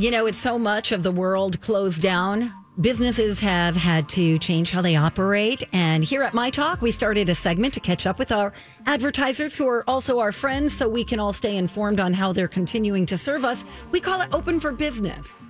You know, it's so much of the world closed down. Businesses have had to change how they operate. And here at My Talk, we started a segment to catch up with our advertisers who are also our friends so we can all stay informed on how they're continuing to serve us. We call it Open for Business.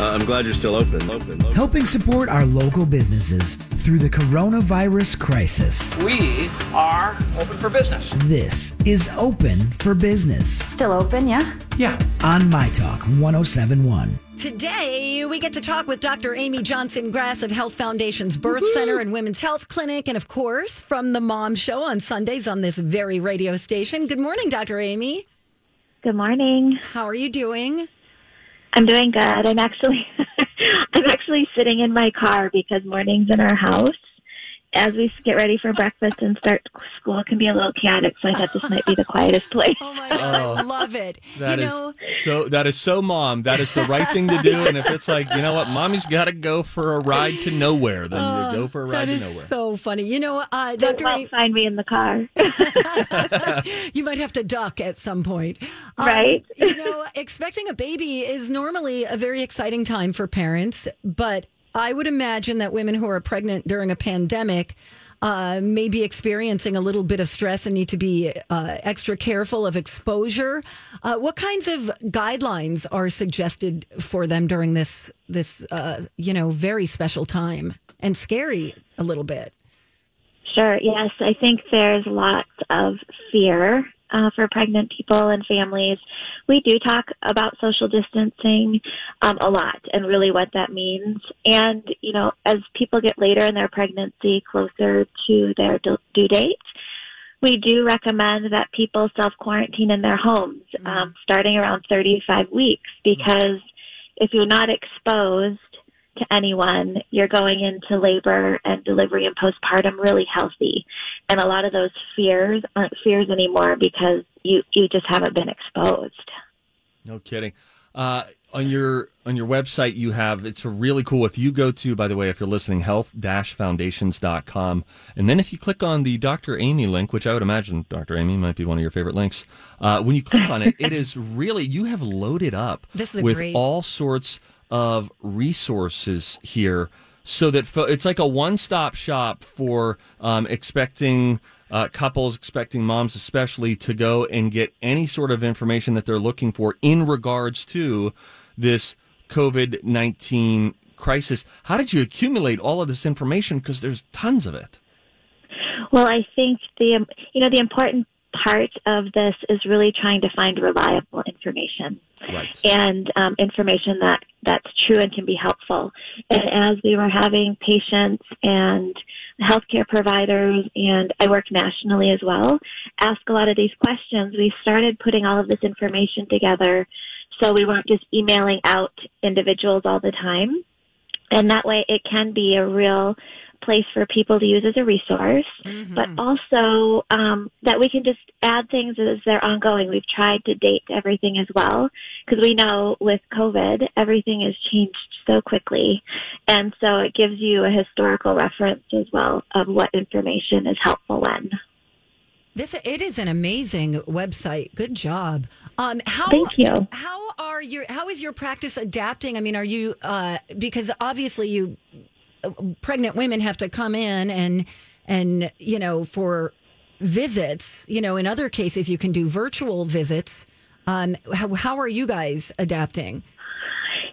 Uh, I'm glad you're still open. open, open. Helping support our local businesses through the coronavirus crisis. We are open for business. This is Open for Business Still open, yeah? Yeah. on My Talk 1071. Today, we get to talk with Dr. Amy Johnson Grass of Health Foundation's Birth Center and Women's Health Clinic, and of course, from the Mom Show on Sundays on this very radio station. Good morning, Dr. Amy. Good morning. How are you doing? I'm doing good. I'm actually I'm actually sitting in my car because mornings in our house as we get ready for breakfast and start school can be a little chaotic, so I thought this might be the quietest place. Oh my God, I love it. That you is know, so. That is so, mom. That is the right thing to do. And if it's like, you know what, mommy's got to go for a ride to nowhere, then you go for a ride that to is nowhere. so funny. You know, uh, You Dr. won't A- find me in the car. you might have to duck at some point. Um, Right. you know, expecting a baby is normally a very exciting time for parents, but I would imagine that women who are pregnant during a pandemic uh, may be experiencing a little bit of stress and need to be uh, extra careful of exposure. Uh, what kinds of guidelines are suggested for them during this this uh, you know very special time and scary a little bit? Sure. Yes, I think there's lots of fear uh, for pregnant people and families. We do talk about social distancing um, a lot and really what that means. And you know, as people get later in their pregnancy, closer to their due date. We do recommend that people self quarantine in their homes, um, starting around 35 weeks, because if you're not exposed to anyone, you're going into labor and delivery and postpartum really healthy. And a lot of those fears aren't fears anymore because you, you just haven't been exposed. No kidding. Uh, on your on your website, you have it's a really cool. If you go to, by the way, if you're listening, health-foundations.com, and then if you click on the Dr. Amy link, which I would imagine Dr. Amy might be one of your favorite links, uh, when you click on it, it is really you have loaded up This is with great- all sorts of resources here, so that fo- it's like a one-stop shop for um, expecting uh, couples, expecting moms especially, to go and get any sort of information that they're looking for in regards to this COVID nineteen crisis. How did you accumulate all of this information? Because there's tons of it. Well, I think the you know the important part of this is really trying to find reliable information. Right. and um, information that that's true and can be helpful. And as we were having patients and healthcare providers, and I work nationally as well, ask a lot of these questions, we started putting all of this information together, so we weren't just emailing out individuals all the time. And that way, it can be a real place for people to use as a resource, but also um, that we can just add things as they're ongoing. We've tried to date everything as well because we know with COVID, everything has changed so quickly. And so it gives you a historical reference as well of what information is helpful when. This it is an amazing website. Good job. Um, how Thank you. How are your How is your practice adapting? I mean, are you uh, because obviously you pregnant women have to come in and and you know for visits. You know, in other cases you can do virtual visits. Um, how how are you guys adapting?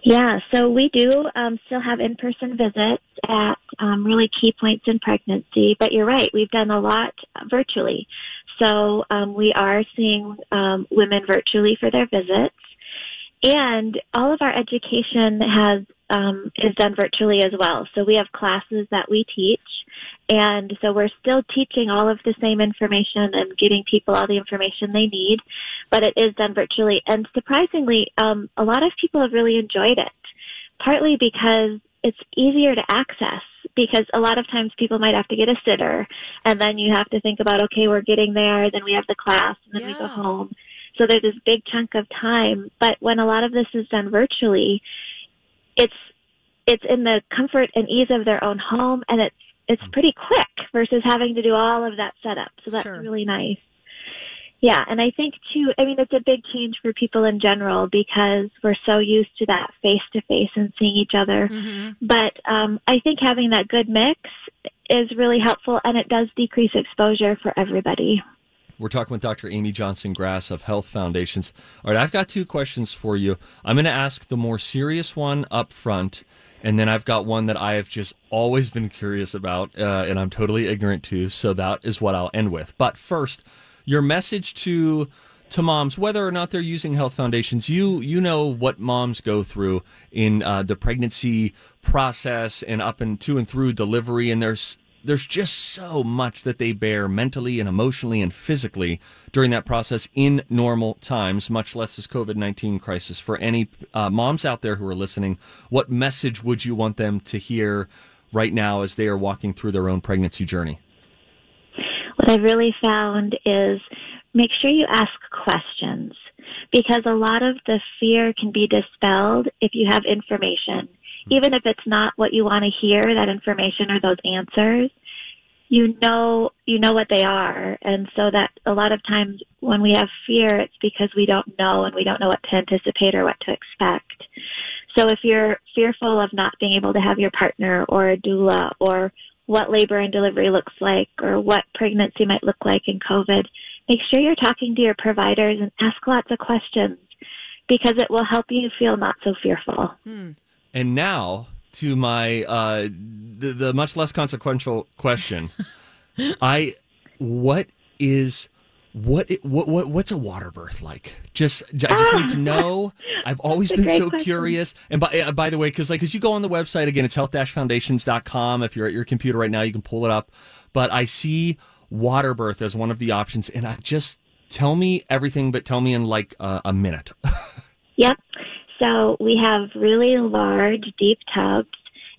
Yeah, so we do um, still have in-person visits at um, really key points in pregnancy, but you're right, we've done a lot virtually. So um, we are seeing um, women virtually for their visits, and all of our education has um, is done virtually as well. So we have classes that we teach, and so we're still teaching all of the same information and getting people all the information they need, but it is done virtually. And surprisingly, um, a lot of people have really enjoyed it, partly because it's easier to access because a lot of times people might have to get a sitter and then you have to think about, okay, we're getting there, then we have the class and then we go home. So there's this big chunk of time, but when a lot of this is done virtually, it's it's in the comfort and ease of their own home and it's it's pretty quick versus having to do all of that setup. So that's Sure. really nice. Yeah, and I think too, I mean, it's a big change for people in general because we're so used to that face to face and seeing each other. But um, I think having that good mix is really helpful and it does decrease exposure for everybody. We're talking with Dr. Amy Johnson Grass of Health Foundations. All right, I've got two questions for you. I'm going to ask the more serious one up front, and then I've got one that I have just always been curious about, uh, and I'm totally ignorant to. So that is what I'll end with. But first, your message to to moms, whether or not they're using health foundations, you you know what moms go through in uh, the pregnancy process and up and to and through delivery, and there's there's just so much that they bear mentally and emotionally and physically during that process in normal times, much less this COVID 19 crisis. For any uh, moms out there who are listening, what message would you want them to hear right now as they are walking through their own pregnancy journey? What I've really found is make sure you ask questions because a lot of the fear can be dispelled if you have information. Even if it's not what you want to hear, that information or those answers, you know, you know what they are. And so that a lot of times when we have fear, it's because we don't know and we don't know what to anticipate or what to expect. So if you're fearful of not being able to have your partner or a doula or what labor and delivery looks like or what pregnancy might look like in COVID, make sure you're talking to your providers and ask lots of questions because it will help you feel not so fearful. And now to my uh, the, the much less consequential question. I what is what, it, what what what's a water birth like? Just I just need to know. I've always been so question. curious. And by uh, by the way, because like as you go on the website again, it's health-foundations.com. If you're at your computer right now, you can pull it up. But I see water birth as one of the options, and I just tell me everything, but tell me in like uh, a minute. Yep. So we have really large, deep tubs,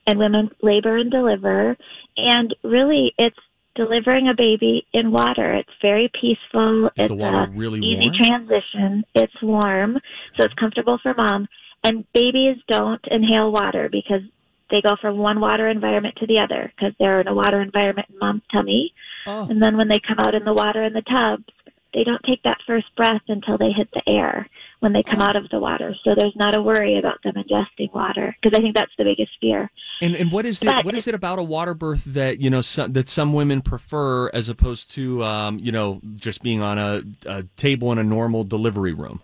and women labor and deliver. And really, it's delivering a baby in water. It's very peaceful. Is it's the water a really easy warm? transition. It's warm, so it's comfortable for mom. And babies don't inhale water because they go from one water environment to the other because they're in a water environment in mom's tummy. Oh. And then when they come out in the water in the tubs, they don't take that first breath until they hit the air when they come oh. out of the water. So there's not a worry about them ingesting water because I think that's the biggest fear. And and what is it? What is it about a water birth that you know some, that some women prefer as opposed to um, you know just being on a, a table in a normal delivery room?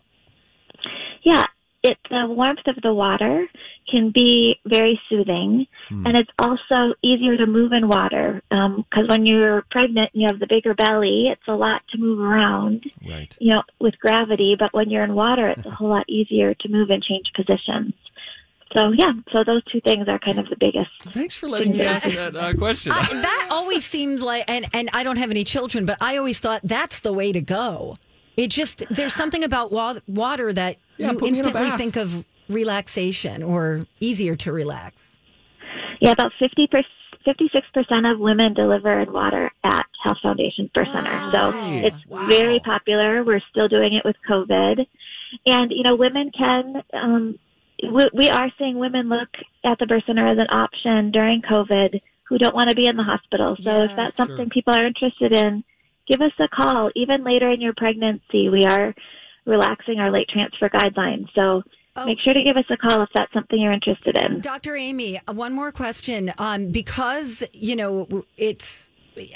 Yeah, it the warmth of the water can be very soothing, and it's also easier to move in water because when you're pregnant and you have the bigger belly, it's a lot to move around. Right. You know, with gravity, but when you're in water, it's a whole lot easier to move and change positions. So yeah, so those two things are kind of the biggest. Thanks for letting me ask that uh, question. I, that always seems like, and and I don't have any children, but I always thought that's the way to go. It just there's something about wa- water that Yeah, you put me in a instantly think of relaxation or easier to relax. Yeah, about 50 percent. 56% of women deliver in water at Health Foundation Birth Center. So it's very popular. We're still doing it with COVID. And, you know, women can, um, we, we are seeing women look at the birth center as an option during COVID who don't want to be in the hospital. So if that's Yes, something people are interested in, give us a call. Even later in your pregnancy, we are relaxing our late transfer guidelines. So Oh. make sure to give us a call if that's something you're interested in. Dr. Amy, uh, one more question. Um, because you know it's,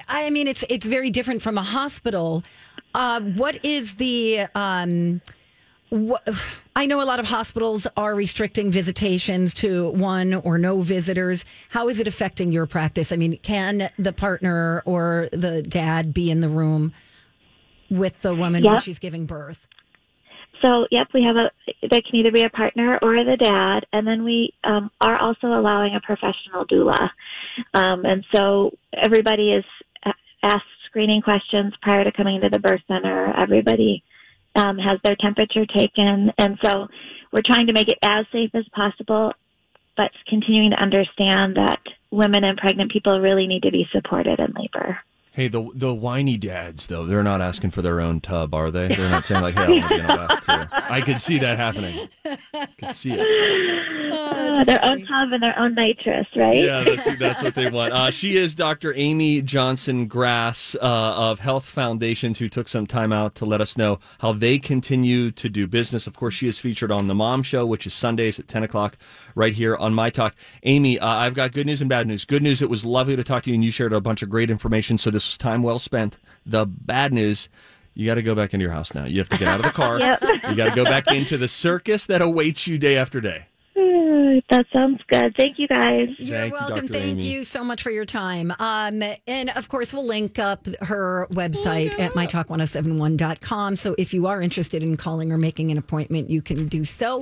I mean it's it's very different from a hospital. Uh, what is the um, what, I know a lot of hospitals are restricting visitations to one or no visitors. How is it affecting your practice? I mean, can the partner or the dad be in the room with the woman when she's giving birth? So, yep, we have a, they can either be a partner or the dad. And then we um, are also allowing a professional doula. Um, and so everybody is asked screening questions prior to coming to the birth center. Everybody um, has their temperature taken. And so we're trying to make it as safe as possible, but continuing to understand that women and pregnant people really need to be supported in labor. Hey, the the whiny dads though, they're not asking for their own tub, are they? They're not saying like, "Hey, I want to be in a bath too." I could see that happening. Can see it. Uh, their own tub and their own nitrous, right? Yeah, that's that's what they want. Uh, she is Dr. Amy Johnson Grass uh, of Health Foundations, who took some time out to let us know how they continue to do business. Of course, she is featured on the Mom Show, which is Sundays at ten o'clock, right here on My Talk. Amy, uh, I've got good news and bad news. Good news, it was lovely to talk to you, and you shared a bunch of great information. So this was time well spent. The bad news. You got to go back into your house now. You have to get out of the car. Yep. You got to go back into the circus that awaits you day after day. That sounds good. Thank you guys. You're Thank you, welcome. Dr. Thank Amy. you so much for your time. Um, and of course, we'll link up her website at mytalk1071.com. So if you are interested in calling or making an appointment, you can do so.